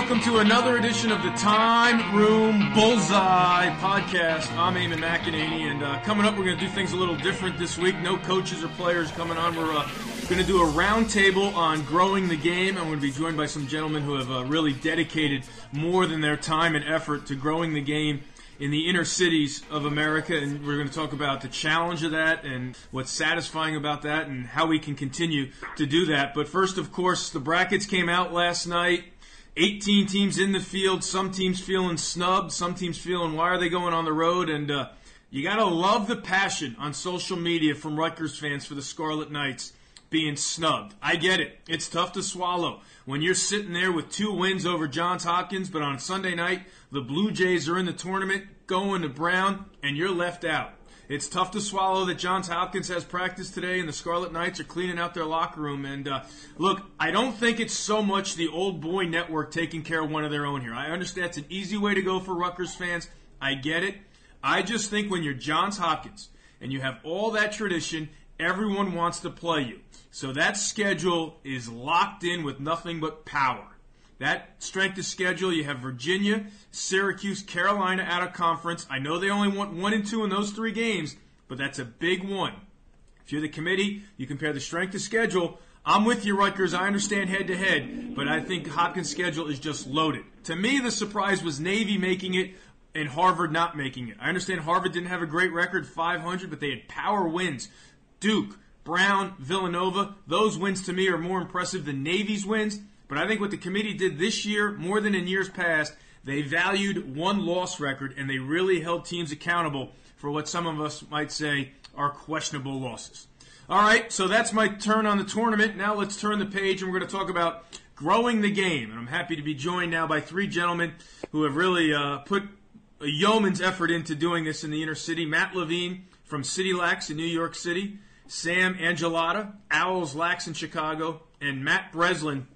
welcome to another edition of the Time Room Bullseye podcast. I'm Eamon McAnaney, and uh, coming up, we're going to do things a little different this week. No coaches or players coming on. We're uh, going to do a roundtable on growing the game. I'm going to be joined by some gentlemen who have uh, really dedicated more than their time and effort to growing the game in the inner cities of America, and we're going to talk about the challenge of that and what's satisfying about that and how we can continue to do that. But first, of course, the brackets came out last night. 18 teams in the field, some teams feeling snubbed, some teams feeling why are they going on the road, and uh, you got to love the passion on social media from Rutgers fans for the Scarlet Knights being snubbed. I get it. It's tough to swallow when you're sitting there with two wins over Johns Hopkins, but on Sunday night, the Blue Jays are in the tournament going to Brown, and you're left out. It's tough to swallow that Johns Hopkins has practice today and the Scarlet Knights are cleaning out their locker room. And uh, look, I don't think it's so much the old boy network taking care of one of their own here. I understand it's an easy way to go for Rutgers fans. I get it. I just think when you're Johns Hopkins and you have all that tradition, everyone wants to play you. So that schedule is locked in with nothing but power. That strength of schedule, you have Virginia, Syracuse, Carolina out of conference. I know they only want one and two in those three games, but that's a big one. If you're the committee, you compare the strength of schedule. I'm with you, Rutgers. I understand head to head, but I think Hopkins' schedule is just loaded. To me, the surprise was Navy making it and Harvard not making it. I understand Harvard didn't have a great record, 500, but they had power wins. Duke, Brown, Villanova, those wins to me are more impressive than Navy's wins. But I think what the committee did this year, more than in years past, they valued one loss record and they really held teams accountable for what some of us might say are questionable losses. All right, so that's my turn on the tournament. Now let's turn the page and we're going to talk about growing the game. And I'm happy to be joined now by three gentlemen who have really uh, put a yeoman's effort into doing this in the inner city. Matt Levine from City Lax in New York City, Sam Angelata, Owls Lax in Chicago, and Matt Breslin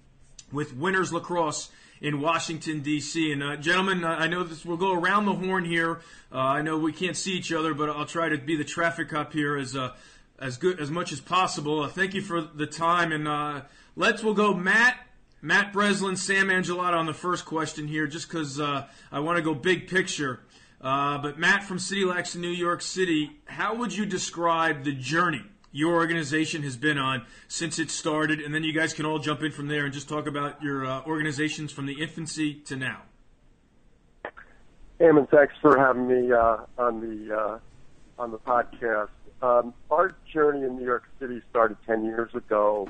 with Winners Lacrosse in Washington D.C. And uh, gentlemen, I know this. We'll go around the horn here. Uh, I know we can't see each other, but I'll try to be the traffic cop here as uh, as good as much as possible. Uh, thank you for the time, and uh, let's. We'll go Matt. Matt Breslin, Sam Angelata on the first question here, just because uh, I want to go big picture. but Matt from City Lax in New York City, how would you describe the journey your organization has been on since it started, and then you guys can all jump in from there and just talk about your uh, organizations from the infancy to now. Eamon, thanks for having me uh, on the uh, on the podcast. Um, our journey in New York City started 10 years ago.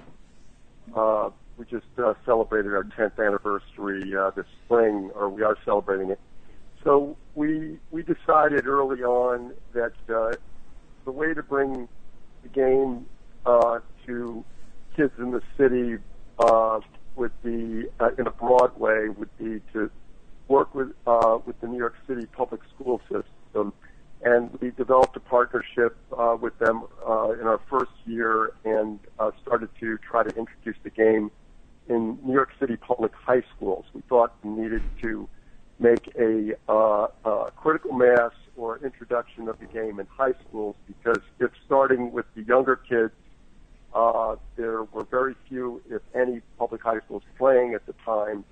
Uh, we just uh, celebrated our 10th anniversary uh, this spring, or we are celebrating it. So we we decided early on that the way to bring the game uh, to kids in the city uh, would be uh, in a broad way would be to work with uh, with the New York City public school system, and we developed a partnership uh, with them uh, in our first year and uh, started to try to introduce the game in New York City public high schools. We thought we needed to make a, uh, a critical mass or introduction of the game in high schools because if starting with the younger kids, uh, there were very few, if any, public high schools playing at the time.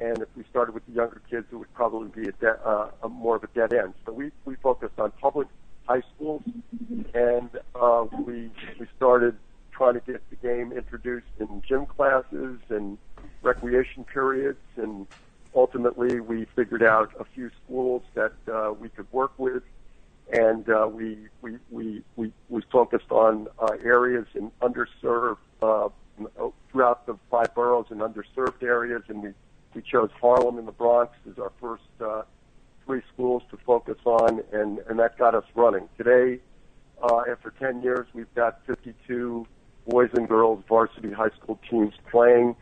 And if we started with the younger kids, it would probably be a, de- uh, a more of a dead end. So we, we focused on public high schools, and uh, we we started trying to get the game introduced in gym classes and periods and ultimately, we figured out a few schools that uh, we could work with, and uh, we, we we we we focused on uh, areas in underserved uh, throughout the five boroughs in underserved areas, and we we chose Harlem and the Bronx as our first uh, three schools to focus on, and and that got us running. Today, uh, after 10 years, we've got 52 boys and girls varsity high school teams playing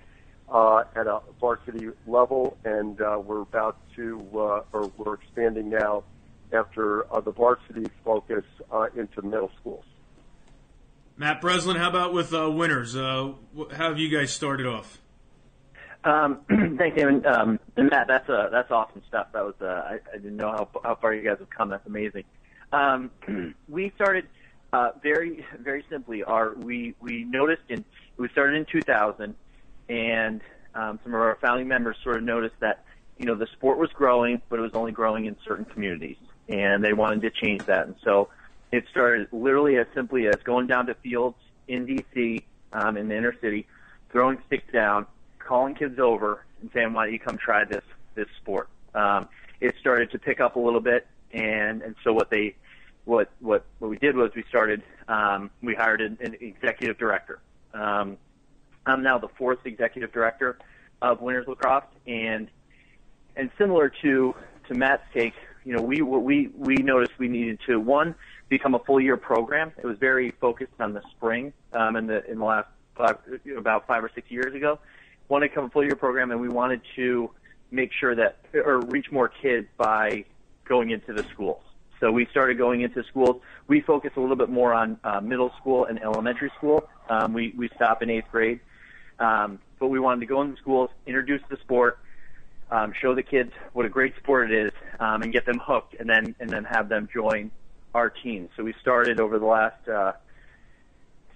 uh, at a varsity level, and uh, we're about to, uh, or we're expanding now after uh, the varsity focus uh, into middle schools. Matt Breslin, how about with uh, winners? Uh, how have you guys started off? Um, thanks, Eamon. Um, and Matt, that's uh, that's awesome stuff. That was uh, I, I didn't know how how far you guys have come. That's amazing. Um, we started uh, very very simply. Our we we noticed in we started in 2000 and um, some of our founding members sort of noticed that you know the sport was growing, but it was only growing in certain communities, and they wanted to change that. And so it started literally as simply as going down to fields in DC um, in the inner city, throwing sticks down, calling kids over, and saying, "Why don't you come try this this sport?" Um, it started to pick up a little bit, and and so what they what what what we did was we started um, we hired an, an executive director. Um, I'm now the fourth executive director of Winners Lacrosse, and and similar to to Matt's take, you know, we we we noticed we needed to one become a full year program. It was very focused on the spring um, in the in the last five, about five or six years ago. Wanted to become a full year program, and we wanted to make sure that or reach more kids by going into the schools. So we started going into schools. We focus a little bit more on uh, middle school and elementary school. Um, we we stop in eighth grade, um, but we wanted to go into schools, introduce the sport, um, show the kids what a great sport it is, um, and get them hooked, and then and then have them join our team. So we started over the last uh,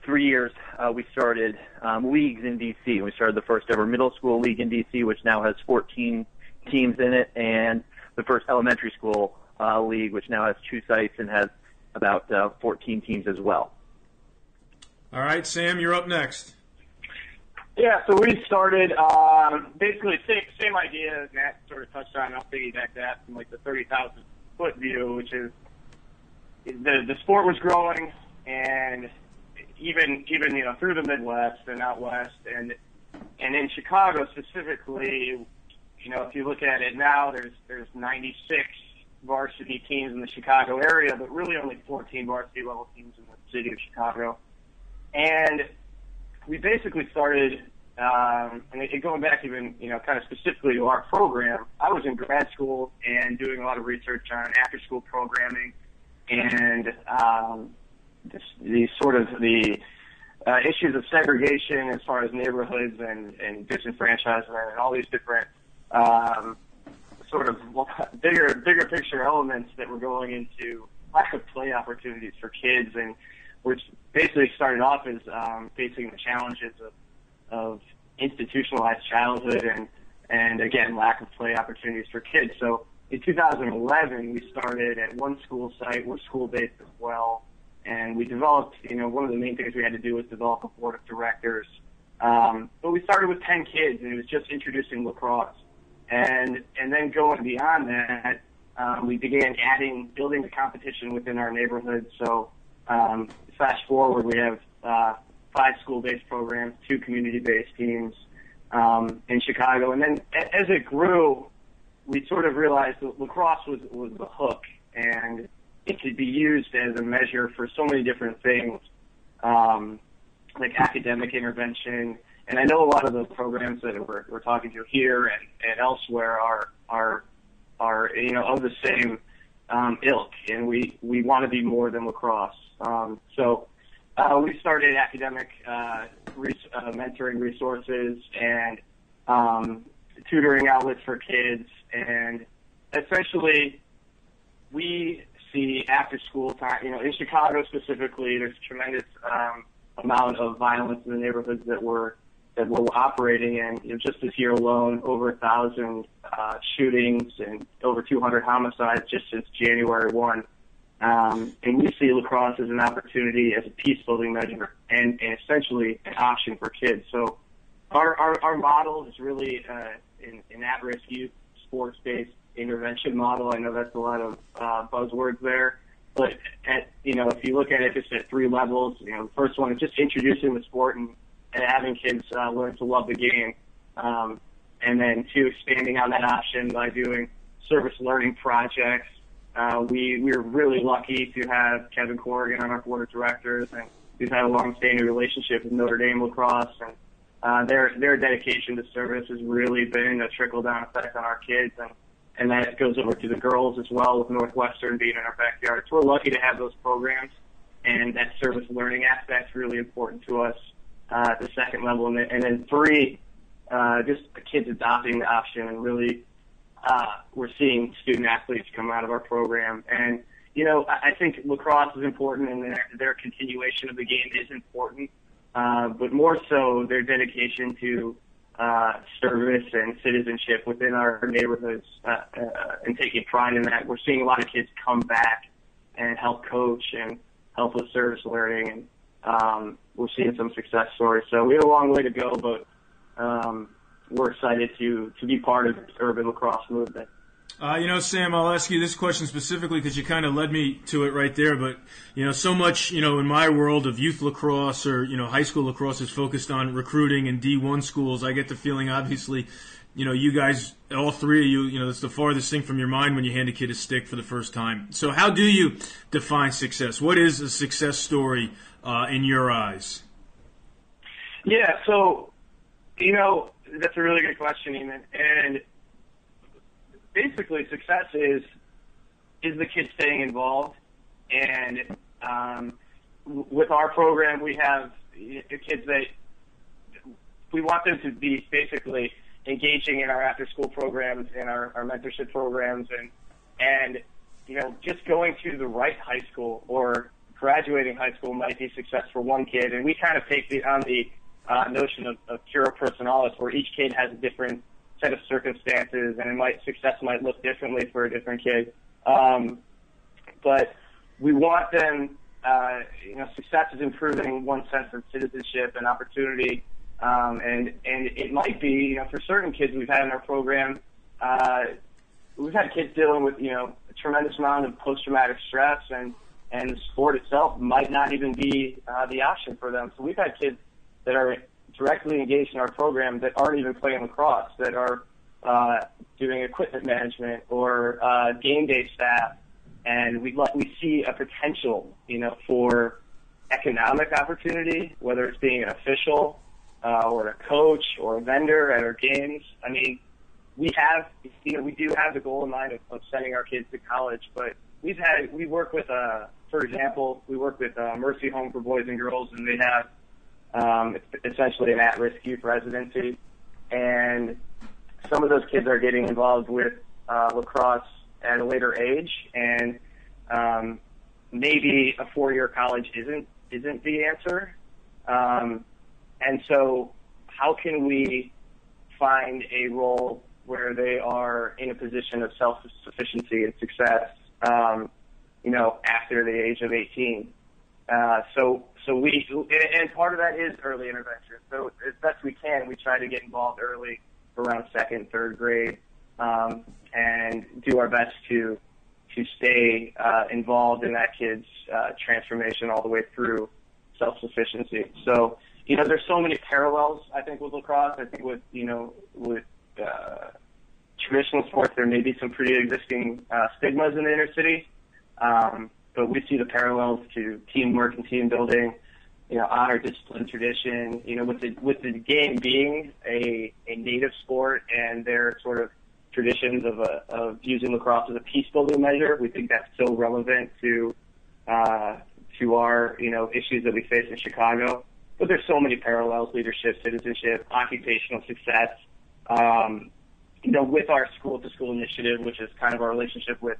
three years. Uh, we started um, leagues in DC. We started the first ever middle school league in DC, which now has 14 teams in it, and the first elementary school uh, league, which now has two sites and has about uh, 14 teams as well. All right, Sam, you're up next. Yeah, so we started um, basically same same idea as Matt sort of touched on. I'll piggyback that from like the 30,000 foot view, which is the the sport was growing, and even even you know through the Midwest and out west, and and in Chicago specifically, you know if you look at it now, there's there's 96 varsity teams in the Chicago area, but really only 14 varsity level teams in the city of Chicago. And we basically started, um, and going back even, you know, kind of specifically to our program, I was in grad school and doing a lot of research on after school programming and um, this, the sort of the uh, issues of segregation as far as neighborhoods and, and disenfranchisement and all these different um, sort of bigger bigger picture elements that were going into lack of play opportunities for kids and which basically started off as um, facing the challenges of, of institutionalized childhood and and again lack of play opportunities for kids. So in 2011, we started at one school site. We're school based as well, and we developed. You know, one of the main things we had to do was develop a board of directors. Um, but we started with 10 kids, and it was just introducing lacrosse. And and then going beyond that, um, we began adding, building the competition within our neighborhood. So um, fast forward, we have uh, five school-based programs, two community-based teams um, in Chicago, and then as it grew, we sort of realized that lacrosse was was the hook, and it could be used as a measure for so many different things, um, like academic intervention, and I know a lot of the programs that we're, we're talking to here and, and elsewhere are are are you know of the same um, ilk, and we we want to be more than lacrosse. Um, so uh, we started academic uh, res- uh, mentoring resources and um, tutoring outlets for kids, and essentially we see after school time. You know, in Chicago specifically, there's a tremendous um, amount of violence in the neighborhoods that we're that we're operating in. You know, just this year alone, over a thousand uh, shootings and over 200 homicides just since January 1. Um, and we see lacrosse as an opportunity, as a peace building measure, and, and essentially an option for kids. So our, our, our model is really uh, an, an at-risk youth sports-based intervention model. I know that's a lot of uh, buzzwords there, but at you know if you look at it just at three levels, you know the first one is just introducing the sport and and having kids uh, learn to love the game. Um, and then two, expanding on that option by doing service learning projects. Uh, we we're really lucky to have Kevin Corrigan on our board of directors, and we've had a long-standing relationship with Notre Dame lacrosse, and uh, their their dedication to service has really been a trickle-down effect on our kids, and and that goes over to the girls as well, with Northwestern being in our backyard. So we're lucky to have those programs, and that service learning aspect is really important to us uh, at the second level, and then, and then three, uh, just the kids adopting the option and really uh, we're seeing student athletes come out of our program. And you know, I, I think lacrosse is important, and their, their continuation of the game is important, uh, but more so their dedication to uh, service and citizenship within our neighborhoods uh, uh, and taking pride in that. We're seeing a lot of kids come back and help coach and help with service learning, and um, we're seeing some success stories. So we have a long way to go, but um, we're excited to to be part of the urban lacrosse movement. Uh, you know, Sam, I'll ask you this question specifically because you kind of led me to it right there. But you know, so much you know in my world of youth lacrosse or you know high school lacrosse is focused on recruiting and D1 schools. I get the feeling, obviously, you know, you guys, all three of you, you know, it's the farthest thing from your mind when you hand a kid a stick for the first time. So, how do you define success? What is a success story uh, in your eyes? Yeah, so you know that's a really good question, Eamon. And basically, success is is the kid staying involved. And um, with our program, we have kids that we want them to be basically engaging in our after school programs and our, our mentorship programs and and you know just going to the right high school or graduating high school might be success for one kid. And we kind of take the on the uh, notion of, of cura personalis where each kid has a different set of circumstances and it might success might look differently for a different kid. Um, but we want them uh, you know success is improving one sense of citizenship and opportunity um, and and it might be, you know, for certain kids we've had in our program, uh, we've had kids dealing with, you know, a tremendous amount of post-traumatic stress, and and the sport itself might not even be uh, the option for them. So we've had kids that are directly engaged in our program that aren't even playing lacrosse, that are uh, doing equipment management or uh, game day staff, and we we see a potential, you know, for economic opportunity, whether it's being an official uh, or a coach or a vendor at our games. I mean, we have, you know, we do have the goal in mind of, of sending our kids to college, but we've had, we work with, uh, for example, we work with uh, Mercy Home for Boys and Girls, and they have um, essentially an at-risk youth residency, and some of those kids are getting involved with uh, lacrosse at a later age, and um, maybe a four-year college isn't isn't the answer. Um, how can we find a role where they are in a position of self-sufficiency and success, um, you know, after the age of 18? Uh, so, so we, and part of that is early intervention. So as best we can, we try to get involved early, around second, third grade, um, and do our best to to stay uh, involved in that kid's uh, transformation all the way through self-sufficiency. You know, there's so many parallels, I think, with lacrosse. I think with, you know, with uh, traditional sports, there may be some pre-existing uh, stigmas in the inner city. Um, but we see the parallels to teamwork and team building, you know, honor, discipline, tradition, you know, with the, with the game being a, a native sport and their sort of traditions of, a, of using lacrosse as a peace building measure, we think that's so relevant to, uh, to our, you know, issues that we face in Chicago but there's so many parallels: leadership, citizenship, occupational success. Um, you know, with our school-to-school initiative, which is kind of our relationship with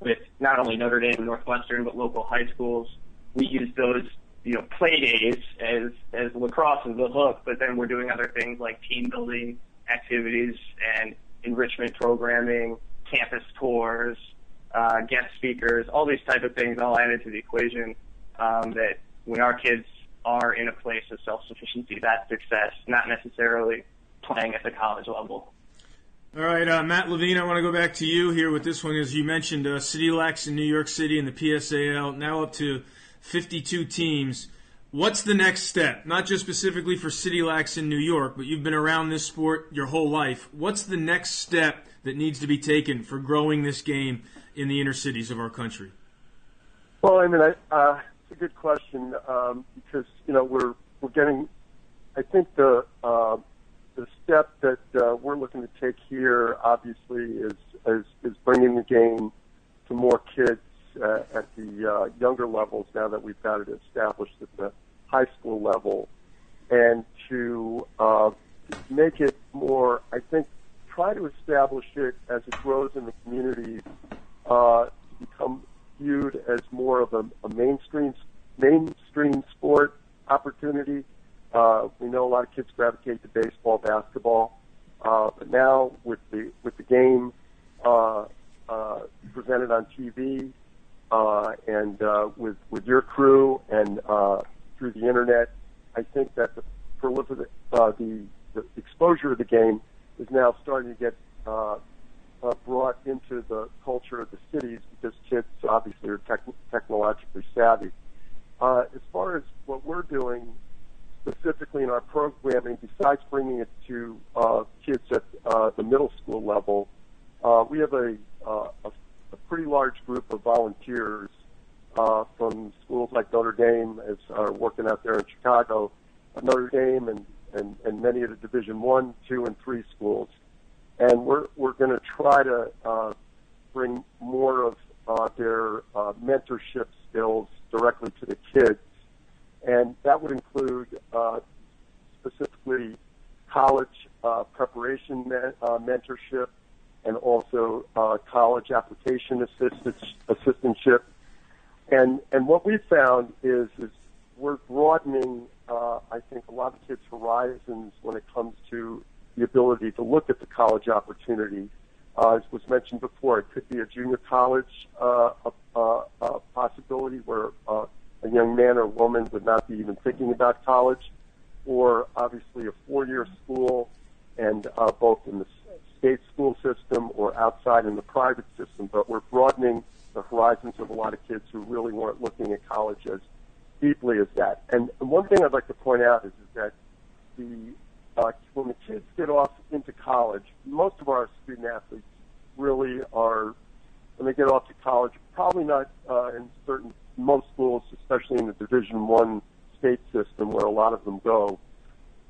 with not only Notre Dame and Northwestern, but local high schools, we use those you know play days as as lacrosse as the hook, but then we're doing other things like team building activities and enrichment programming, campus tours, uh, guest speakers, all these type of things all added to the equation. Um, that when our kids are in a place of self-sufficiency, that success, not necessarily playing at the college level. All right, uh, Matt Levine, I want to go back to you here with this one. As you mentioned, uh, City Lax in New York City and the PSAL now up to 52 teams. What's the next step? Not just specifically for City Lax in New York, but you've been around this sport your whole life. What's the next step that needs to be taken for growing this game in the inner cities of our country? Well, I mean, I, uh, a good question um, because you know we're we're getting. I think the uh, the step that uh, we're looking to take here, obviously, is is, is bringing the game to more kids uh, at the uh, younger levels. Now that we've got it established at the high school level, and to uh, make it more, I think, try to establish it as it grows in the community uh, to become viewed as more of a, a mainstream mainstream sport opportunity. Uh, we know a lot of kids gravitate to baseball, basketball, uh, but now with the with the game uh, uh, presented on TV uh, and uh, with with your crew and uh, through the internet, I think that the prolifer- uh, the, the exposure of the game is now starting to get uh, uh, brought into the culture of the cities because kids obviously are tech- technologically savvy. Uh, as far as what we're doing specifically in our programming, besides bringing it to uh, kids at uh, the middle school level, uh, we have a, uh, a, a pretty large group of volunteers uh, from schools like Notre Dame, as are working out there in Chicago, uh, Notre Dame, and, and, and many of the Division One, Two, and Three schools, and we're we're going to try to uh, bring more of uh, their uh, mentorship skills directly to the kids, and that would include uh, specifically college uh, preparation uh, mentorship and also uh, college application assistance, assistantship. And and what we found is is we're broadening, uh, I think, a lot of kids' horizons when it comes to the ability to look at the college opportunity. Uh, as was mentioned before, it could be a junior college uh, possibility where uh, a young man or woman would not be even thinking about college, or obviously a four-year school, and uh, both in the state school system or outside in the private system. But we're broadening the horizons of a lot of kids who really weren't looking at college as deeply as that. And one thing I'd like to point out is, is that the uh, when the kids get off into college, most of our student athletes really are when they get off to college. Probably not uh, in certain most schools, especially in the Division One state system, where a lot of them go.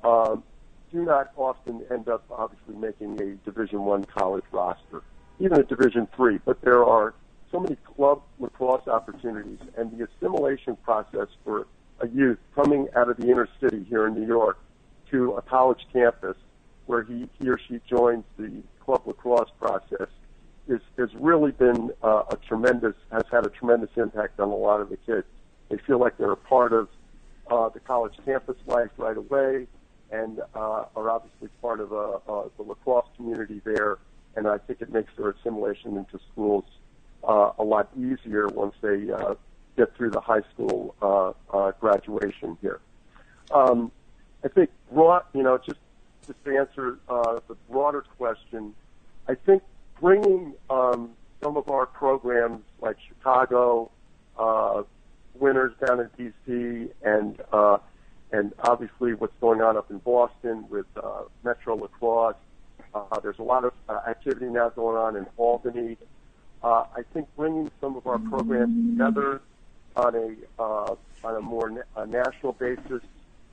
Um, do not often end up obviously making a Division One college roster, even a Division Three. But there are so many club lacrosse opportunities, and the assimilation process for a youth coming out of the inner city here in New York to a college campus where he, he or she joins the club lacrosse process is has really been uh, a tremendous has had a tremendous impact on a lot of the kids. They feel like they're a part of uh, the college campus life right away, and uh, are obviously part of uh, uh, the lacrosse community there. And I think it makes their assimilation into schools uh, a lot easier once they uh, get through the high school uh, uh, graduation here. Um, I think you know, just just to answer uh, the broader question, I think bringing um, some of our programs like Chicago, uh, Winners down in DC, and uh, and obviously what's going on up in Boston with uh, Metro Lacrosse. Uh, there's a lot of uh, activity now going on in Albany. Uh, I think bringing some of our programs together on a uh, on a more na- a national basis,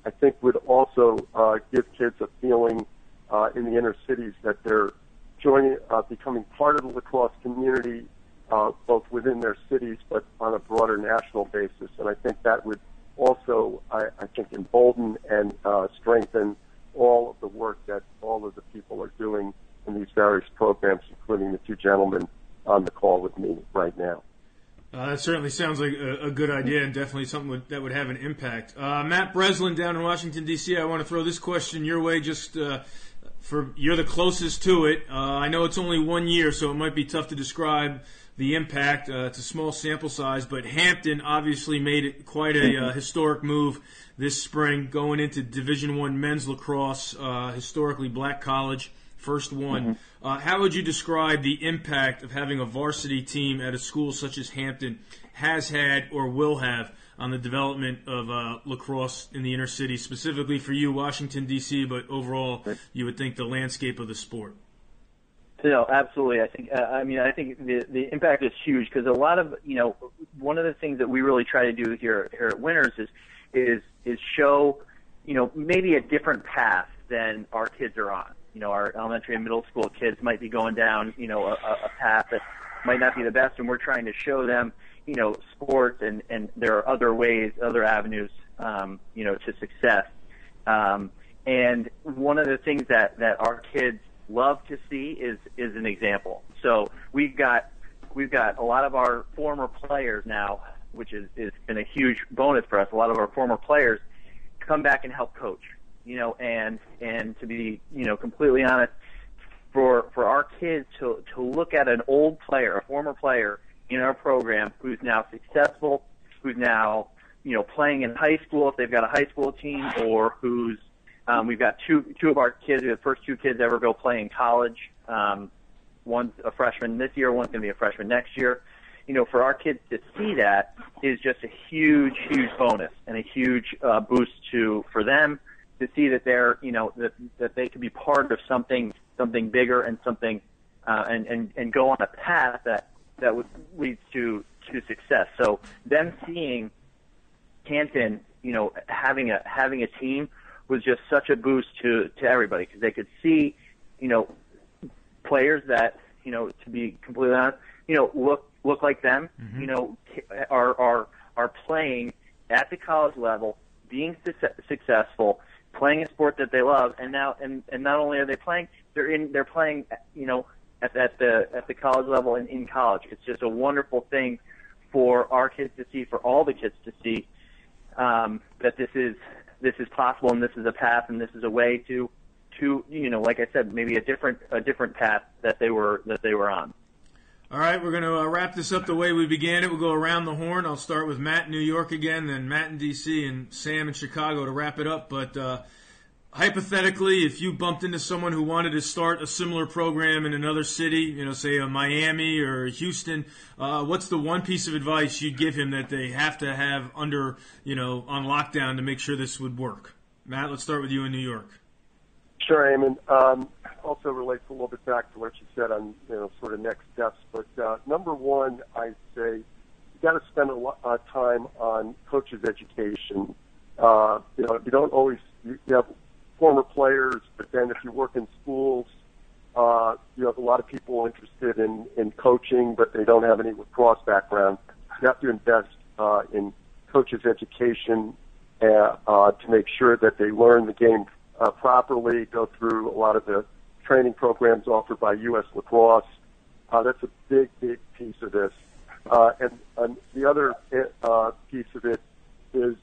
I think would also uh, give kids a feeling uh, in the inner cities that they're joining, uh, becoming part of the lacrosse community, uh, both within their cities but on a broader national basis. And I think that would also, I, I think, embolden and uh, strengthen all of the work that all of the people are doing in these various programs, including the two gentlemen on the call with me right now. Uh, that certainly sounds like a, a, good idea and definitely something would, that would have an impact. Uh, Matt Breslin down in Washington, D.C., I want to throw this question your way just uh, for you're the closest to it. Uh, I know it's only one year, so it might be tough to describe the impact. Uh, it's a small sample size, but Hampton obviously made it quite a uh, historic move this spring, going into Division One men's lacrosse, historically black college first one. Mm-hmm. Uh, how would you describe the impact of having a varsity team at a school such as Hampton has had or will have on the development of uh, lacrosse in the inner city, specifically for you, Washington D.C., but overall, you would think the landscape of the sport. No, absolutely. I think. Uh, I mean, I think the the impact is huge because a lot of you know one of the things that we really try to do here here at Winners is is is show you know maybe a different path than our kids are on you know, our elementary and middle school kids might be going down, you know, a, a path that might not be the best, and we're trying to show them, you know, sports and and there are other ways, other avenues, um, you know, to success. Um, and one of the things that that our kids love to see is is an example. So we've got we've got a lot of our former players now, which is is been a huge bonus for us. A lot of our former players come back and help coach. You know, and and to be you know completely honest, for for our kids to to look at an old player, a former player in our program who's now successful, who's now you know playing in high school if they've got a high school team, or who's um, we've got two two of our kids, the first two kids ever go play in college. Um, one's a freshman this year, one's going to be a freshman next year. You know, for our kids to see that is just a huge, huge bonus and a huge uh, boost to for them to see that they're, you know, that that they could be part of something, something bigger and something, uh, and and and go on a path that that would lead to to success. So them seeing Hampton, you know, having a having a team was just such a boost to to everybody because they could see, you know, players that you know, to be completely honest, you know, look look like them, mm-hmm. you know, are are are playing at the college level, being su- successful, playing a sport that they love, and now and and not only are they playing, they're in they're playing, you know, at, at the at the college level and in college. It's just a wonderful thing for our kids to see, for all the kids to see, um, that this is this is possible and this is a path and this is a way to to you know, like I said, maybe a different a different path that they were that they were on. All right, we're going to uh, wrap this up the way we began it. We'll go around the horn. I'll start with Matt in New York again, then Matt in D.C. and Sam in Chicago to wrap it up. But uh, hypothetically, if you bumped into someone who wanted to start a similar program in another city, you know, say a Miami or Houston, uh, what's the one piece of advice you'd give him that they have to have under, you know, on lockdown to make sure this would work? Matt, let's start with you in New York. Sure, Eamon. Um, also relates a little bit back to what you said on you know sort of next steps. But uh, number one, I say you got to spend a lot of time on coaches' education. Uh, you know, you don't always you, have former players, but then if you work in schools, uh, you have a lot of people interested in in coaching, but they don't have any lacrosse background. You have to invest uh, in coaches' education uh, uh, to make sure that they learn the game uh, properly, go through a lot of the training programs offered by U.S. Lacrosse. Uh, that's a big, big piece of this. Uh, and, and the other uh, piece of it is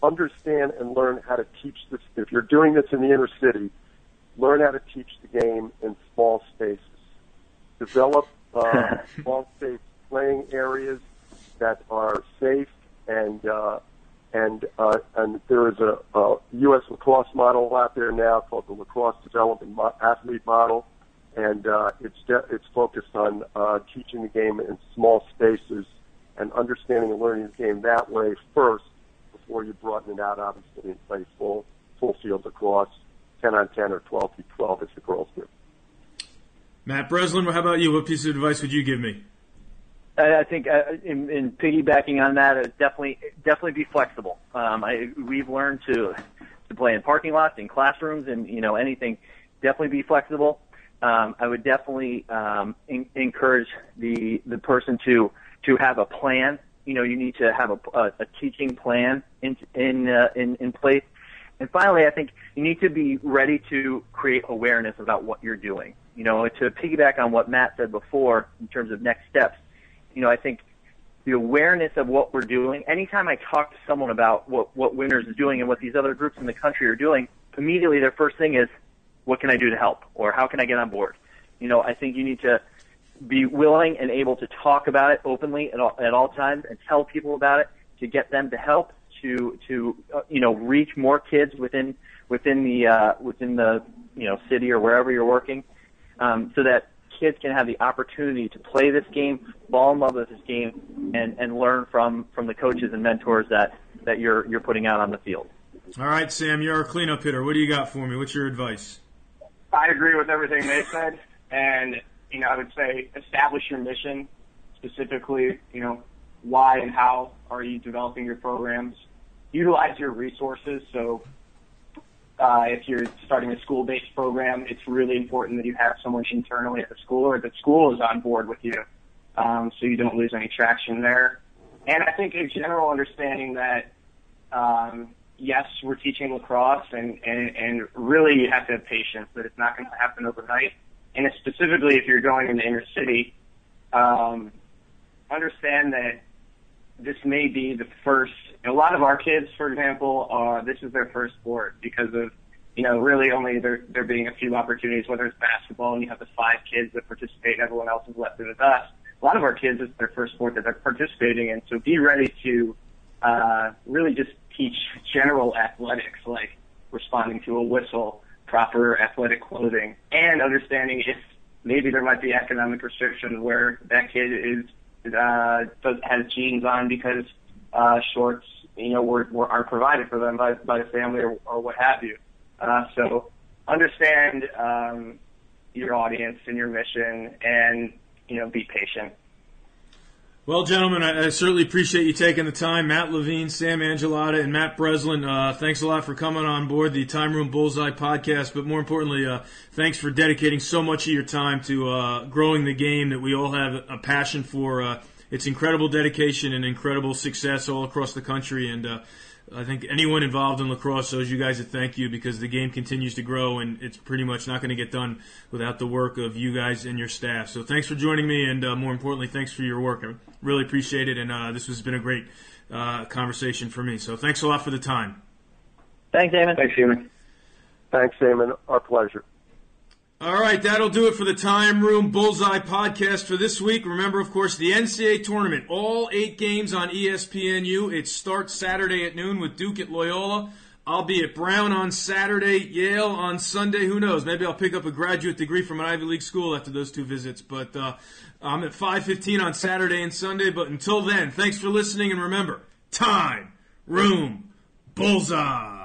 understand and learn how to teach this. If you're doing this in the inner city, learn how to teach the game in small spaces. Develop uh, small space playing areas that are safe and uh, and uh, and there is a, a U.S. lacrosse model out there now called the Lacrosse Development Mo- Athlete Model, and uh, it's de- it's focused on uh, teaching the game in small spaces and understanding and learning the game that way first before you broaden it out, obviously, and play full full field lacrosse, 10 on 10 or 12 v 12 as the girls do. Matt Breslin, how about you? What piece of advice would you give me? I think uh, in, in piggybacking on that, uh, definitely definitely be flexible. Um, I, we've learned to to play in parking lots, in classrooms, and you know anything. Definitely be flexible. Um, I would definitely um, in, encourage the the person to to have a plan. You know, you need to have a, a, a teaching plan in in, uh, in in place. And finally, I think you need to be ready to create awareness about what you're doing. You know, to piggyback on what Matt said before in terms of next steps you know, I think the awareness of what we're doing. Anytime I talk to someone about what what Winners is doing and what these other groups in the country are doing, immediately their first thing is, "What can I do to help?" or "How can I get on board?" You know, I think you need to be willing and able to talk about it openly at all, at all times and tell people about it to get them to help to to uh, you know reach more kids within within the uh, within the you know city or wherever you're working, um, so that kids can have the opportunity to play this game, fall in love with this game, and, and learn from, from the coaches and mentors that, that you're, you're putting out on the field. All right, Sam, you're our cleanup hitter. What do you got for me? What's your advice? I agree with everything they said, and you know, I would say establish your mission, specifically, you know, why and how are you developing your programs. Utilize your resources. So uh, if you're starting a school-based program, it's really important that you have someone internally at the school or that school is on board with you, um, so you don't lose any traction there. And I think a general understanding that, um, yes, we're teaching lacrosse, and, and, and really you have to have patience that it's not going to happen overnight. And specifically if you're going in the inner city, um, understand that this may be the first. A lot of our kids, for example, this is their first sport because of you know really only there there being a few opportunities. Whether it's basketball and you have the five kids that participate, and everyone else is left in the dust. A lot of our kids, it's their first sport that they're participating in. So be ready to uh, really just teach general athletics, like responding to a whistle, proper athletic clothing, and understanding if maybe there might be economic restriction where that kid is uh, has jeans on because uh, shorts, you know, were, were aren't provided for them by by the family or, or what have you. Uh, so understand um, your audience and your mission, and you know, be patient. Well, gentlemen, I, I, certainly appreciate you taking the time. Matt Levine, Sam Angelada, and Matt Breslin, uh, thanks a lot for coming on board the Time Room Bullseye podcast. But more importantly, uh, thanks for dedicating so much of your time to uh, growing the game that we all have a passion for. Uh, it's incredible dedication and incredible success all across the country. And uh, I think anyone involved in lacrosse owes you guys a thank you because the game continues to grow and it's pretty much not going to get done without the work of you guys and your staff. So thanks for joining me, and uh, more importantly, thanks for your work. I really appreciate it, and uh, this has been a great uh, conversation for me. So thanks a lot for the time. Thanks, Eamon. Thanks, Eamon. Thanks, Eamon. Our pleasure. All right, that'll do it for the Time Room Bullseye podcast for this week. Remember, of course, the NCAA tournament, all eight games on ESPNU. It starts Saturday at noon with Duke at Loyola. I'll be at Brown on Saturday, Yale on Sunday. Who knows? Maybe I'll pick up a graduate degree from an Ivy League school after those two visits. But uh, I'm at 5:15 on Saturday and Sunday. But until then, thanks for listening, and remember, time, room, bullseye.